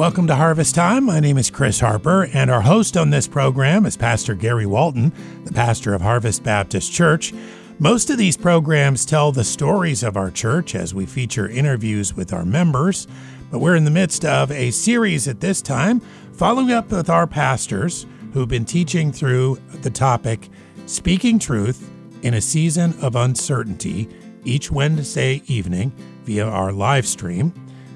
Welcome to Harvest Time. My name is Chris Harper, and our host on this program is Pastor Gary Walton, the pastor of Harvest Baptist Church. Most of these programs tell the stories of our church as we feature interviews with our members, but we're in the midst of a series at this time following up with our pastors who've been teaching through the topic Speaking Truth in a Season of Uncertainty each Wednesday evening via our live stream.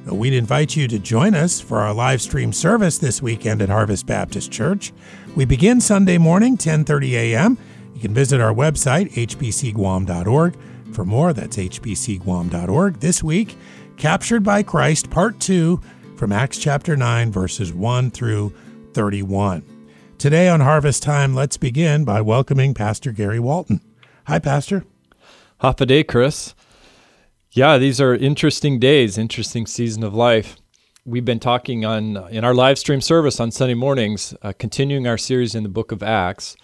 We'd invite you to join us for our live stream service this weekend at Harvest Baptist Church. We begin Sunday morning, 10:30 a.m. You can visit our website hbcguam.org for more. That's hbcguam.org. This week, Captured by Christ, Part 2 from Acts chapter 9 verses 1 through 31. Today on Harvest Time, let's begin by welcoming Pastor Gary Walton. Hi, Pastor. Hafa adai, Chris. Yeah, these are interesting days, interesting season of life. We've been talking on in our live stream service on Sunday mornings, uh, continuing our series in the book of Acts,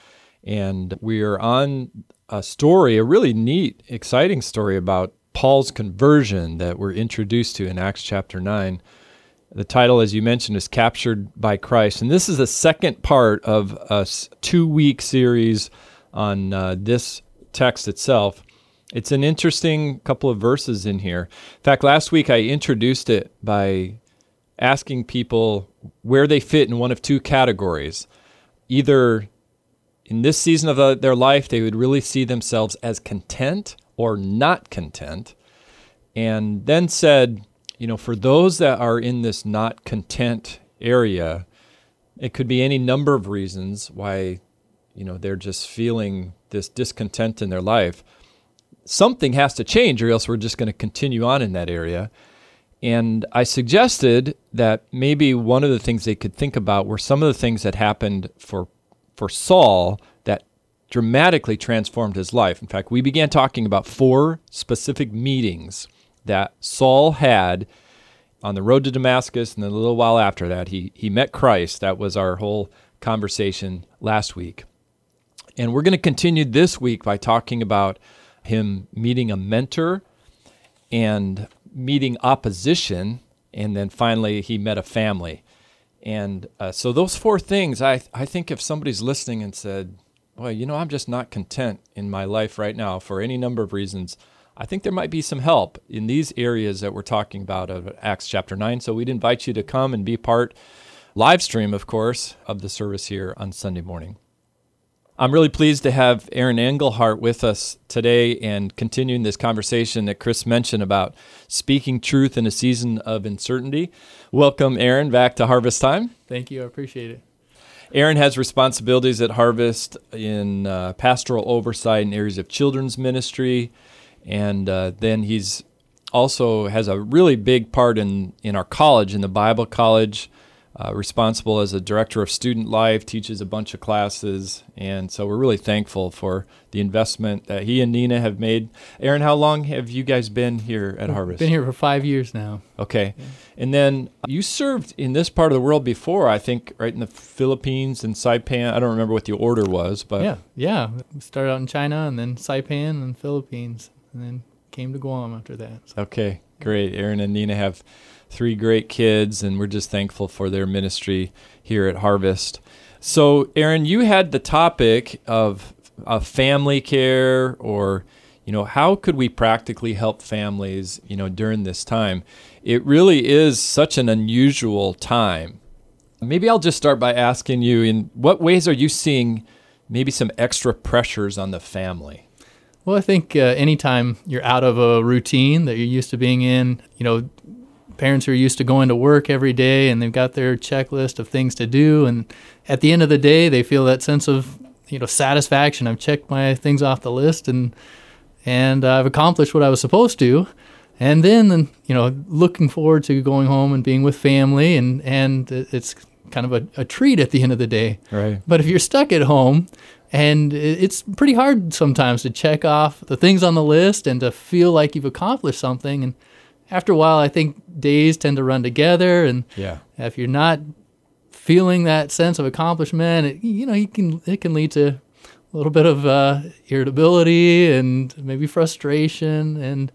and we are on a story, a really neat, exciting story about Paul's conversion that we're introduced to in Acts chapter 9. The title, as you mentioned, is Captured by Christ. And this is the second part of a two week series on uh, this text itself. It's an interesting couple of verses in here. In fact, last week I introduced it by asking people where they fit in one of two categories. Either in this season of their life, they would really see themselves as content or not content. And then said, you know, for those that are in this not content area, it could be any number of reasons why, you know, they're just feeling this discontent in their life something has to change, or else we're just going to continue on in that area. And I suggested that maybe one of the things they could think about were some of the things that happened for for Saul that dramatically transformed his life. In fact, we began talking about four specific meetings that Saul had on the road to Damascus, and then a little while after that, he he met Christ. That was our whole conversation last week. And we're going to continue this week by talking about him meeting a mentor and meeting opposition, and then finally he met a family. And uh, so those four things, I I think if somebody's listening and said, "Well, you know, I'm just not content in my life right now for any number of reasons," I think there might be some help in these areas that we're talking about of Acts chapter nine. So we'd invite you to come and be part, live stream, of course, of the service here on Sunday morning. I'm really pleased to have Aaron Engelhart with us today and continuing this conversation that Chris mentioned about speaking truth in a season of uncertainty. Welcome, Aaron, back to Harvest Time. Thank you. I appreciate it. Aaron has responsibilities at Harvest in uh, pastoral oversight in areas of children's ministry, and uh, then he's also has a really big part in in our college, in the Bible College uh, responsible as a director of student life, teaches a bunch of classes, and so we're really thankful for the investment that he and Nina have made. Aaron, how long have you guys been here at Harvest? Been here for five years now. Okay, yeah. and then you served in this part of the world before, I think, right in the Philippines and Saipan. I don't remember what the order was, but yeah, yeah, we started out in China and then Saipan and Philippines, and then came to Guam after that. So. Okay, great. Aaron and Nina have three great kids, and we're just thankful for their ministry here at Harvest. So, Aaron, you had the topic of, of family care, or you know, how could we practically help families, you know, during this time? It really is such an unusual time. Maybe I'll just start by asking you: in what ways are you seeing maybe some extra pressures on the family? Well, I think uh, anytime you're out of a routine that you're used to being in, you know, parents who are used to going to work every day and they've got their checklist of things to do and at the end of the day they feel that sense of you know satisfaction. I've checked my things off the list and and i've accomplished what i was supposed to. And then you know looking forward to going home and being with family and and it's kind of a, a treat at the end of the day. Right. But if you're stuck at home and it's pretty hard sometimes to check off the things on the list and to feel like you've accomplished something and after a while, I think days tend to run together, and yeah. if you're not feeling that sense of accomplishment, it, you know, you can it can lead to a little bit of uh, irritability and maybe frustration, and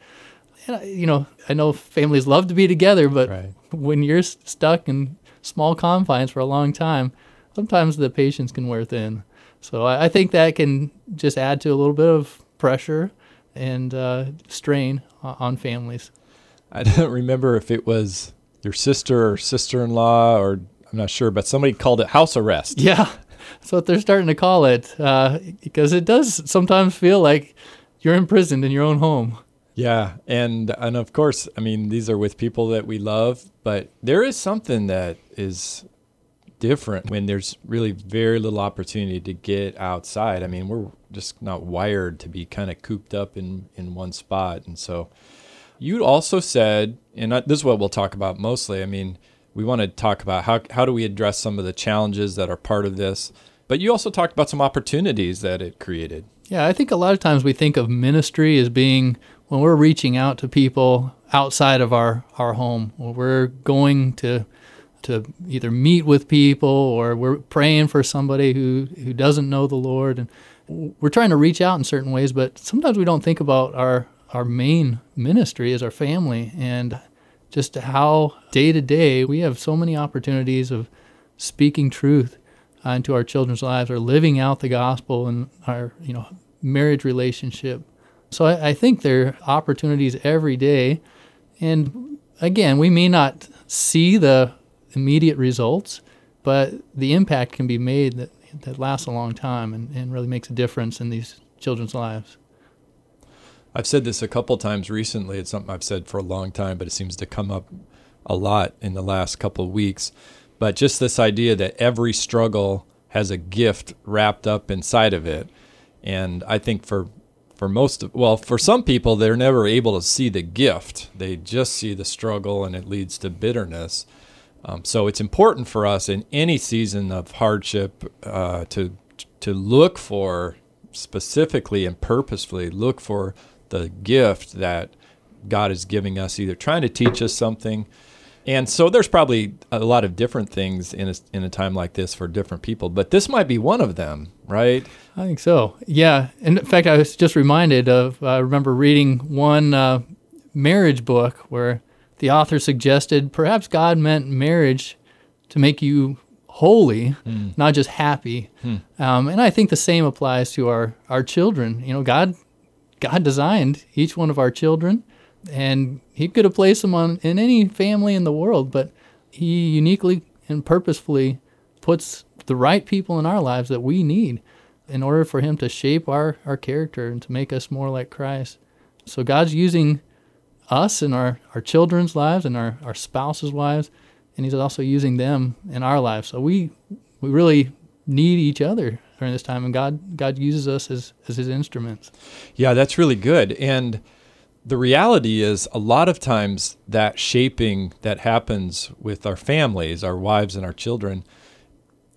you know, I know families love to be together, but right. when you're stuck in small confines for a long time, sometimes the patience can wear thin. So I, I think that can just add to a little bit of pressure and uh, strain on families. I don't remember if it was your sister or sister-in-law or I'm not sure, but somebody called it house arrest. Yeah, that's what they're starting to call it uh, because it does sometimes feel like you're imprisoned in your own home. Yeah, and and of course, I mean these are with people that we love, but there is something that is different when there's really very little opportunity to get outside. I mean, we're just not wired to be kind of cooped up in in one spot, and so you also said, and this is what we'll talk about mostly. I mean, we want to talk about how how do we address some of the challenges that are part of this, but you also talked about some opportunities that it created. Yeah, I think a lot of times we think of ministry as being when we're reaching out to people outside of our, our home, when we're going to to either meet with people or we're praying for somebody who, who doesn't know the Lord and we're trying to reach out in certain ways, but sometimes we don't think about our our main ministry is our family and just how day to day we have so many opportunities of speaking truth uh, into our children's lives or living out the gospel in our you know marriage relationship so I, I think there are opportunities every day. And again, we may not see the immediate results, but the impact can be made that, that lasts a long time and, and really makes a difference in these children's lives. I've said this a couple times recently. It's something I've said for a long time, but it seems to come up a lot in the last couple of weeks. But just this idea that every struggle has a gift wrapped up inside of it. And I think for for most of well for some people they're never able to see the gift they just see the struggle and it leads to bitterness um, so it's important for us in any season of hardship uh, to to look for specifically and purposefully look for the gift that God is giving us either trying to teach us something and so there's probably a lot of different things in a, in a time like this for different people, but this might be one of them, right? I think so. Yeah. And in fact, I was just reminded of, I remember reading one uh, marriage book where the author suggested perhaps God meant marriage to make you holy, mm. not just happy. Mm. Um, and I think the same applies to our, our children. You know, God, God designed each one of our children and he could have placed them on in any family in the world, but he uniquely and purposefully puts the right people in our lives that we need in order for him to shape our, our character and to make us more like Christ. So God's using us in our, our children's lives and our, our spouses' lives, and he's also using them in our lives. So we we really need each other during this time and God God uses us as, as his instruments. Yeah, that's really good. And the reality is a lot of times that shaping that happens with our families, our wives and our children,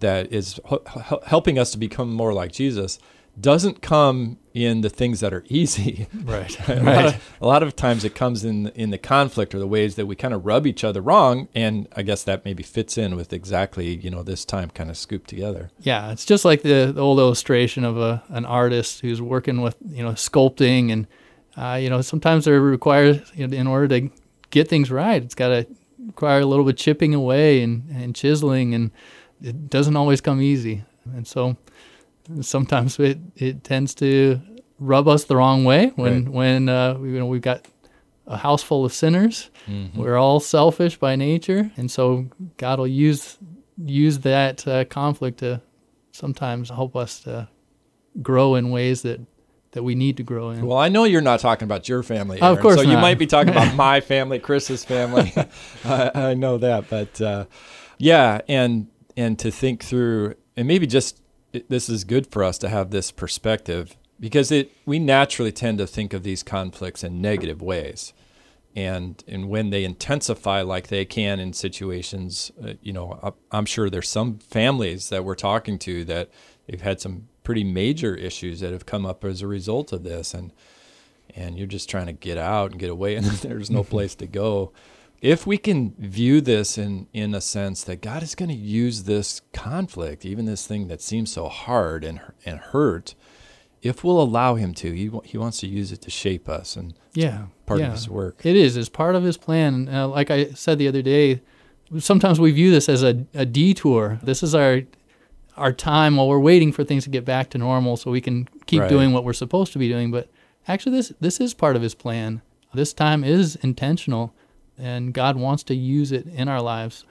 that is h- helping us to become more like Jesus, doesn't come in the things that are easy. Right. a, right. Lot of, a lot of times it comes in in the conflict or the ways that we kind of rub each other wrong, and I guess that maybe fits in with exactly you know this time kind of scooped together. Yeah, it's just like the, the old illustration of a an artist who's working with you know sculpting and uh, you know, sometimes they're required you know, in order to get things right. It's got to require a little bit chipping away and, and chiseling, and it doesn't always come easy. And so sometimes it, it tends to rub us the wrong way when right. when uh, you know we've got a house full of sinners. Mm-hmm. We're all selfish by nature, and so God will use use that uh, conflict to sometimes help us to grow in ways that that we need to grow in. Well, I know you're not talking about your family, Aaron, of course. So not. you might be talking about my family, Chris's family. I, I, know that, but uh, yeah, and and to think through, and maybe just it, this is good for us to have this perspective because it we naturally tend to think of these conflicts in negative ways. And, and when they intensify like they can in situations, uh, you know, I'm sure there's some families that we're talking to that they've had some pretty major issues that have come up as a result of this. And and you're just trying to get out and get away and there's no place to go if we can view this in in a sense that God is going to use this conflict even this thing that seems so hard and and hurt if we'll allow him to he he wants to use it to shape us and yeah part yeah. of his work it is it's part of his plan uh, like I said the other day sometimes we view this as a, a detour. This is our our time while we're waiting for things to get back to normal so we can keep Right. doing what we're supposed to be doing. But actually, this this is part of His plan. This time is intentional, and God wants to use it in our lives.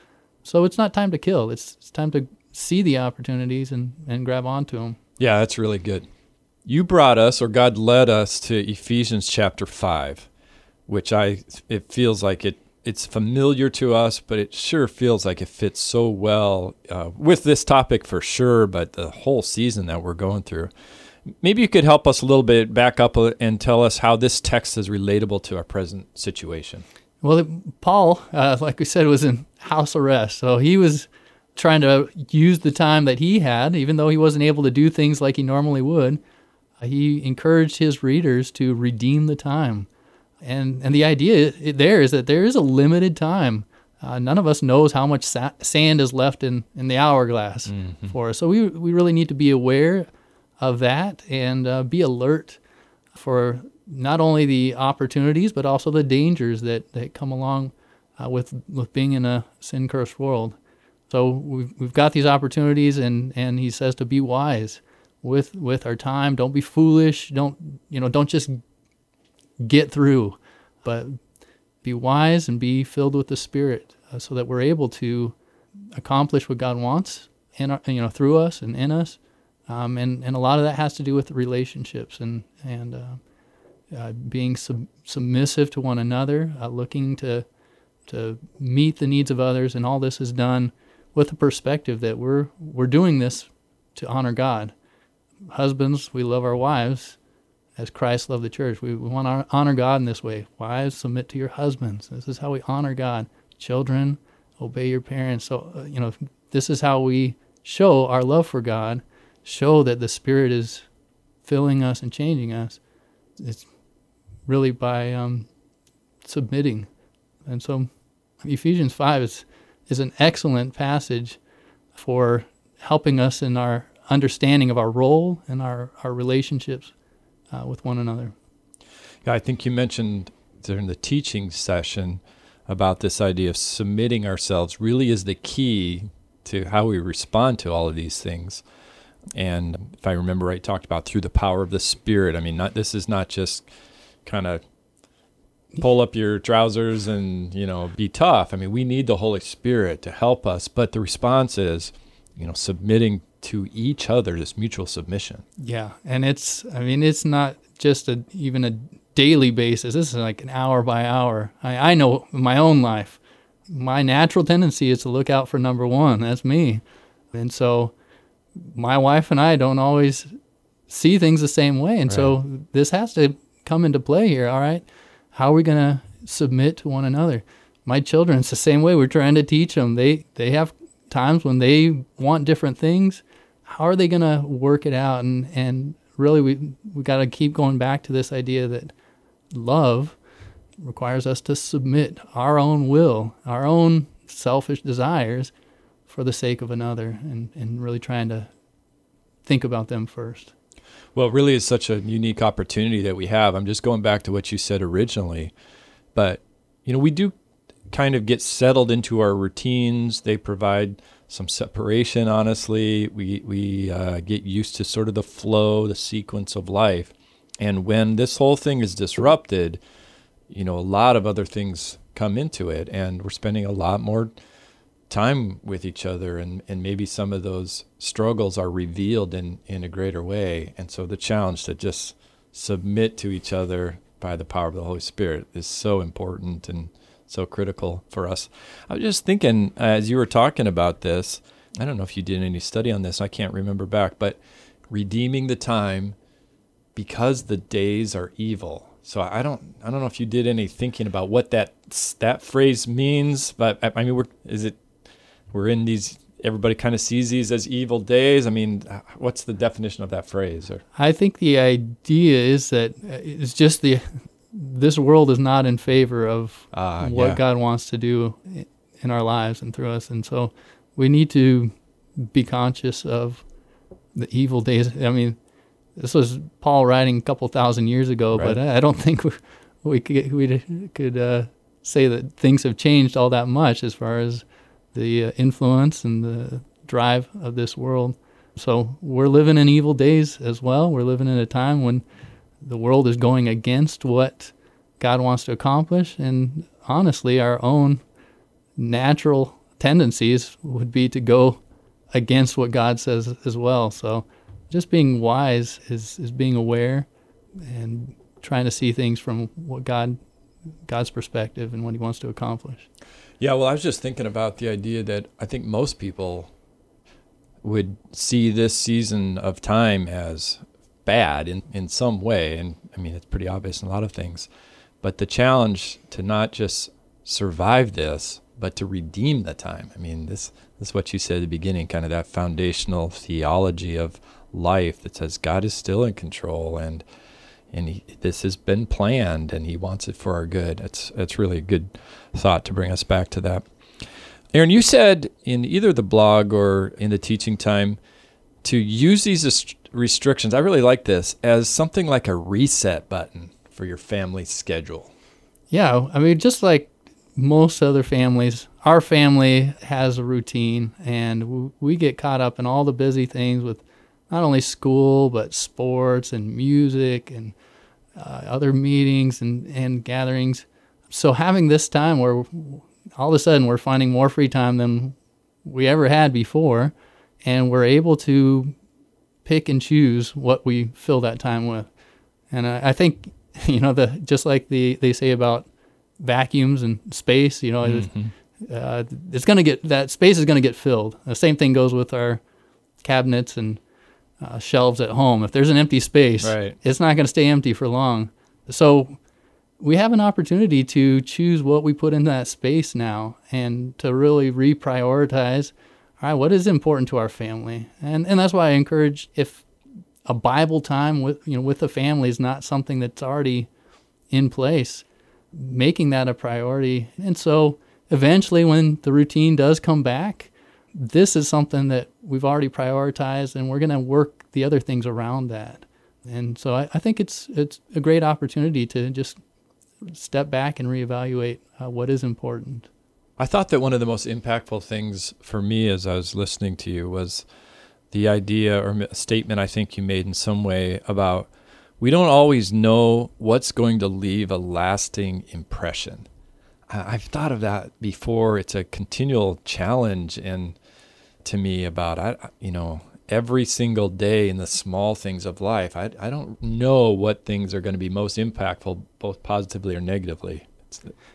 So it's not time to kill. It's it's time to see the opportunities and and grab onto them. Yeah, that's really good. You brought us, or God led us to Ephesians chapter 5, which I, it feels like it, it's familiar to us, but it sure feels like it fits so well uh, with this topic for sure, but the whole season that we're going through. Maybe you could help us a little bit back up uh, and tell us how this text is relatable to our present situation. Well, it- Paul, uh, like we said, was in house arrest, so he was trying to use the time that he had, even though he wasn't able to do things like he normally would. Uh, he encouraged his readers to redeem the time, and and the idea there is that there is a limited time. Uh, none of us knows how much sa- sand is left in, in the hourglass for us, so we we really need to be aware of that and uh, be alert for not only the opportunities but also the dangers that, that come along uh, with with being in a sin cursed world. So we've, we've got these opportunities, and, and he says to be wise with with our time. Don't be foolish. Don't you know? Don't just get through, but be wise and be filled with the Spirit, uh, so that we're able to accomplish what God wants in our, you know through us and in us. Um, and and a lot of that has to do with relationships and and uh, uh, being sub- submissive to one another, uh, looking to to meet the needs of others, and all this is done with the perspective that we're we're doing this to honor God. Husbands, we love our wives as Christ loved the church. We, we want to honor God in this way. Wives, submit to your husbands. This is how we honor God. Children, obey your parents. So uh, you know, this is how we show our love for God, show that the Spirit is filling us and changing us. It's really by um, submitting. And so Ephesians 5 is, is an excellent passage for helping us in our understanding of our role and our, our relationships uh, with one another. Yeah, I think you mentioned during the teaching session about this idea of submitting ourselves really is the key to how we respond to all of these things. And if I remember right, talked about through the power of the Spirit. I mean, not this is not just kind of pull up your trousers and you know be tough. I mean, we need the Holy Spirit to help us. But the response is, you know, submitting to each other, this mutual submission. Yeah, and it's I mean it's not just a even a daily basis. This is like an hour by hour. I, I know in my own life, my natural tendency is to look out for number one. That's me, and so my wife and I don't always see things the same way, and so this has to come into play here. All right, how are we gonna submit to one another? My children, it's the same way. We're trying to teach them. They they have times when they want different things how are they going to work it out and and really we we got to keep going back to this idea that love requires us to submit our own will our own selfish desires for the sake of another and and really trying to think about them first Well, it really is such a unique opportunity that we have. I'm just going back to what you said originally, but you know, we do kind of get settled into our routines. They provide some separation. Honestly, we we uh, get used to sort of the flow, the sequence of life, and when this whole thing is disrupted, you know, a lot of other things come into it, and we're spending a lot more time with each other and, and maybe some of those struggles are revealed in, in a greater way. And so the challenge to just submit to each other by the power of the Holy Spirit is so important and so critical for us. I was just thinking uh, as you were talking about this, I don't know if you did any study on this, I can't remember back, but redeeming the time because the days are evil. So I don't I don't know if you did any thinking about what that that phrase means, but I mean is it we're in these everybody kind of sees these as evil days. I mean, what's the definition of that phrase or i think the idea is that uh, it's just the this world is not in favor of Ah, what yeah. God wants to do in our lives and through us. And so we need to be conscious of the evil days. I mean, this was Paul writing a couple thousand years ago, but Right. I I don't think we, we could, we could uh, say that things have changed all that much as far as the uh, influence and the drive of this world. So we're living in evil days as well. We're living in a time when the world is going against what God wants to accomplish. And honestly, our own natural tendencies would be to go against what God says as well. So just being wise is, is being aware and trying to see things from what God God's perspective and what he wants to accomplish. Yeah, well, I was just thinking about the idea that I think most people would see this season of time as bad in, in some way. And I mean, it's pretty obvious in a lot of things. But the challenge to not just survive this, but to redeem the time. I mean, this, this is what you said at the beginning, kind of that foundational theology of life that says God is still in control and and he, this has been planned and he wants it for our good. It's it's really a good thought to bring us back to that. Aaron, you said in either the blog or in the teaching time to use these restrictions. I really like this as something like a reset button for your family schedule. Yeah, I mean, just like most other families, our family has a routine, and we get caught up in all the busy things with not only school but sports and music and uh, other meetings and, and gatherings. So having this time where all of a sudden we're finding more free time than we ever had before, and we're able to pick and choose what we fill that time with. And I, I think you know the just like the they say about vacuums and space, you know, mm-hmm. uh, it's going to get that space is going to get filled. The same thing goes with our cabinets and uh, shelves at home. If there's an empty space, right. it's not going to stay empty for long. So we have an opportunity to choose what we put in that space now and to really reprioritize all right what is important to our family and and that's why i encourage if a bible time with you know with the family is not something that's already in place making that a priority and so eventually when the routine does come back this is something that we've already prioritized and we're going to work the other things around that and so I, I think it's it's a great opportunity to just step back and reevaluate uh, what is important. I thought that one of the most impactful things for me as I was listening to you was the idea or statement I think you made in some way about we don't always know what's going to leave a lasting impression. I've thought of that before. It's a continual challenge and to me about I you know every single day in the small things of life. I, I don't know what things are going to be most impactful, both positively or negatively.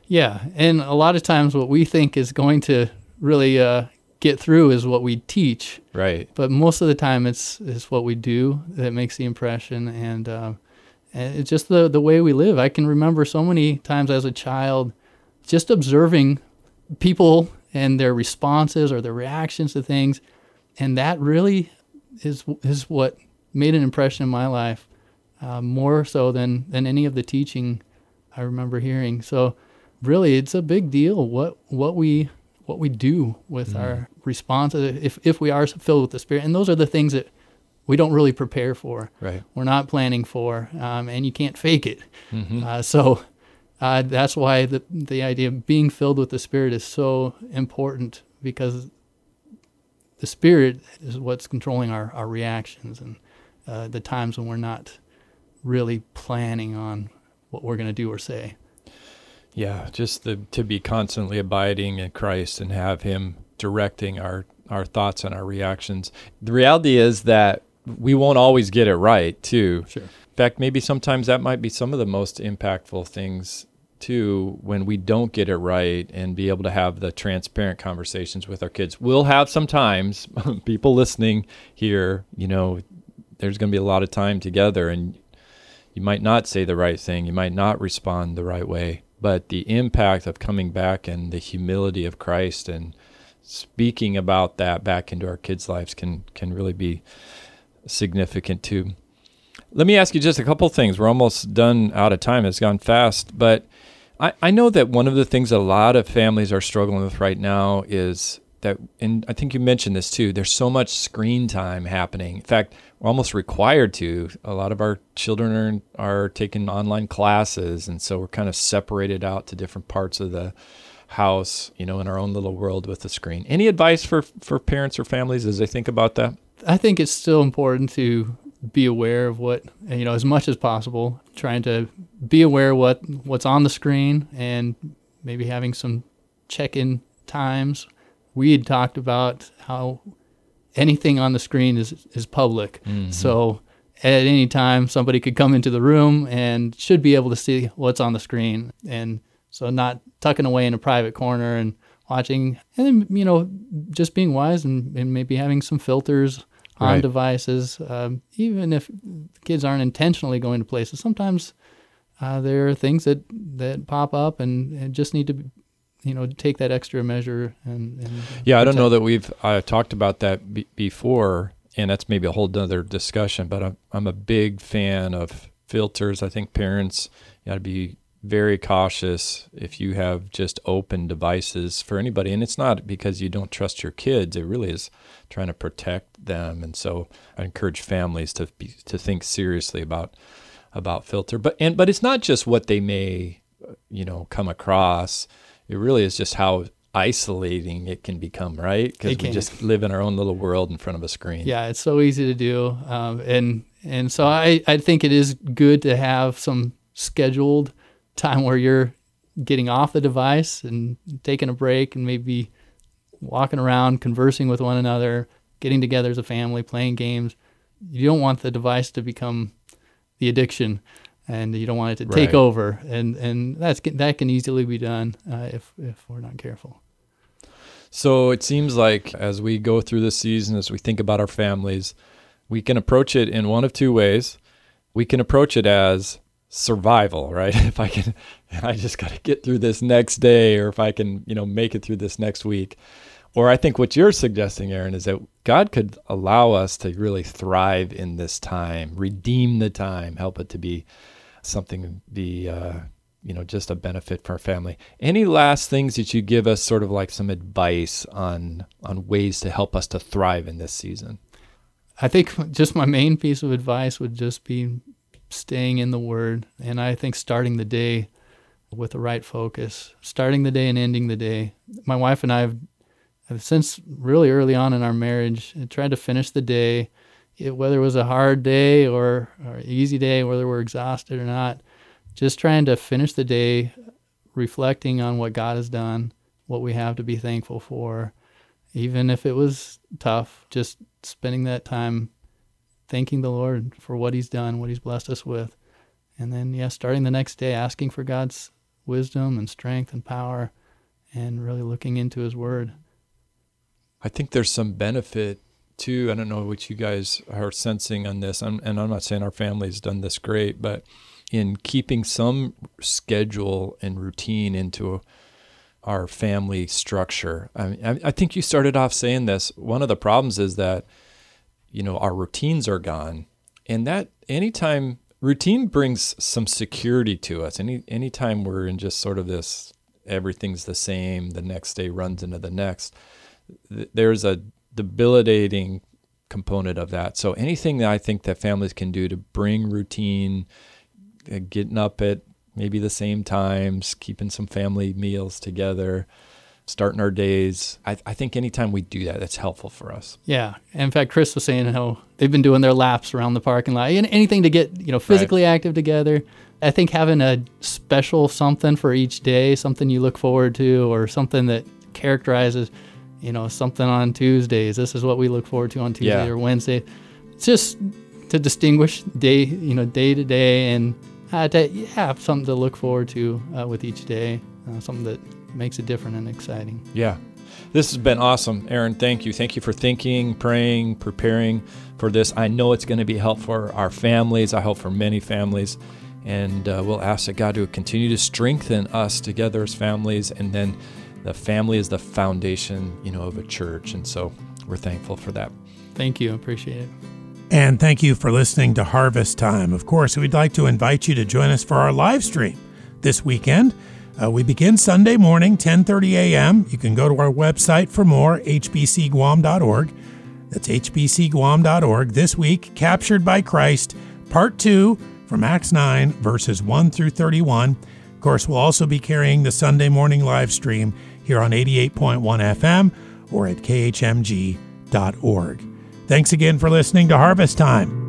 Yeah, and a lot of times what we think is going to really uh, get through is what we teach. Right. But most of the time, it's it's what we do that makes the impression, and, uh, and it's just the the way we live. I can remember so many times as a child, just observing people and their responses or their reactions to things, and that really is is what made an impression in my life, uh, more so than than any of the teaching I remember hearing. So, really, it's a big deal what what we what we do with mm. our response if if we are filled with the Spirit, and those are the things that we don't really prepare for. Right. We're not planning for, um, and you can't fake it. Mm-hmm. Uh, so. Uh, that's why the the idea of being filled with the Spirit is so important because the spirit is what's controlling our, our reactions and uh, the times when we're not really planning on what we're going to do or say. Yeah, just the, to be constantly abiding in Christ and have Him directing our, our thoughts and our reactions. The reality is that we won't always get it right, too. Sure. In fact, maybe sometimes that might be some of the most impactful things too when we don't get it right and be able to have the transparent conversations with our kids. We'll have sometimes people listening here, you know, there's going to be a lot of time together and you might not say the right thing, you might not respond the right way, but the impact of coming back and the humility of Christ and speaking about that back into our kids' lives can can really be significant too. Let me ask you just a couple things. We're almost done out of time. It's gone fast, but I, I know that one of the things a lot of families are struggling with right now is that, and I think you mentioned this too, there's so much screen time happening. In fact, we're almost required to. A lot of our children are, are taking online classes, and so we're kind of separated out to different parts of the house, you know, in our own little world with the screen. Any advice for for parents or families as they think about that? I think it's still important to be aware of what you know as much as possible trying to be aware what what's on the screen and maybe having some check-in times. We had talked about how anything on the screen is is public. Mm-hmm. so at any time somebody could come into the room and should be able to see what's on the screen. And so not tucking away in a private corner and watching and then you know just being wise and, and maybe having some filters on right. devices, um, even if kids aren't intentionally going to places. Sometimes uh, there are things that, that pop up and, and, just need to, you know, take that extra measure. And, and yeah, I don't know that we've uh, talked about that b- before, and that's maybe a whole other discussion. But I'm I'm a big fan of filters. I think parents got to be very cautious if you have just open devices for anybody. And it's not because you don't trust your kids, it really is trying to protect them. And so I encourage families to be, to think seriously about about filter. But and but it's not just what they may you know come across. It really is just how isolating it can become, right? Because we just live in our own little world in front of a screen. Yeah, it's so easy to do, um, and and so I I think it is good to have some scheduled time where you're getting off the device and taking a break and maybe walking around, conversing with one another, getting together as a family, playing games. You don't want the device to become the addiction, and you don't want it to right. take over. And and that's that can easily be done uh, if if we're not careful. So it seems like as we go through this season, as we think about our families, we can approach it in one of two ways. We can approach it as survival, right? If I can, I just got to get through this next day, or if I can, you know, make it through this next week. Or I think what you're suggesting, Aaron, is that God could allow us to really thrive in this time, redeem the time, help it to be something, be, uh, you know, just a benefit for our family. Any last things that you give us, sort of like some advice on on ways to help us to thrive in this season? I think just my main piece of advice would just be staying in the Word, and I think starting the day with the right focus, starting the day and ending the day. My wife and I have, have since really early on in our marriage uh, tried to finish the day, it, whether it was a hard day or, or easy day, whether we're exhausted or not, just trying to finish the day reflecting on what God has done, what we have to be thankful for, even if it was tough, just spending that time thanking the Lord for what He's done, what He's blessed us with. And then, yeah, starting the next day, asking for God's wisdom and strength and power and really looking into His Word. I think there's some benefit too. I don't know what you guys are sensing on this. I'm, and I'm not saying our family's done this great, but in keeping some schedule and routine into our family structure. I, mean, I think you started off saying this. One of the problems is that you know our routines are gone. And that anytime routine brings some security to us. Any anytime we're in just sort of this everything's the same the next day runs into the next th- there's a debilitating component of that. So anything that i think that families can do to bring routine uh, getting up at maybe the same times keeping some family meals together starting our days. I, I, think anytime we do that, that's helpful for us. Yeah. In fact, Chris was saying how they've been doing their laps around the parking lot, and anything to get you know physically right. active together. I think having a special something for each day, something you look forward to, or something that characterizes, you know, something on Tuesdays. This is what we look forward to on Tuesday yeah. or Wednesday. It's just to distinguish day, you know, day to day, and uh, to have something to look forward to uh, with each day, uh, something that makes it different and exciting. Yeah. This has been awesome. Aaron, thank you. Thank you for thinking, praying, preparing for this. I know it's going to be helpful for our families. I hope for many families. And uh, we'll ask that God to continue to strengthen us together as families. And then the family is the foundation, you know, of a church. And so we're thankful for that. Thank you. Appreciate it. And thank you for listening to Harvest Time. Of course, we'd like to invite you to join us for our live stream this weekend. Uh, we begin Sunday morning, 10:30 a.m. You can go to our website for more, hbcguam.org. That's hbcguam.org. This week, Captured by Christ, Part 2 from Acts 9, verses 1 through 31. Of course, we'll also be carrying the Sunday morning live stream here on 88.1 FM or at khmg.org. Thanks again for listening to Harvest Time.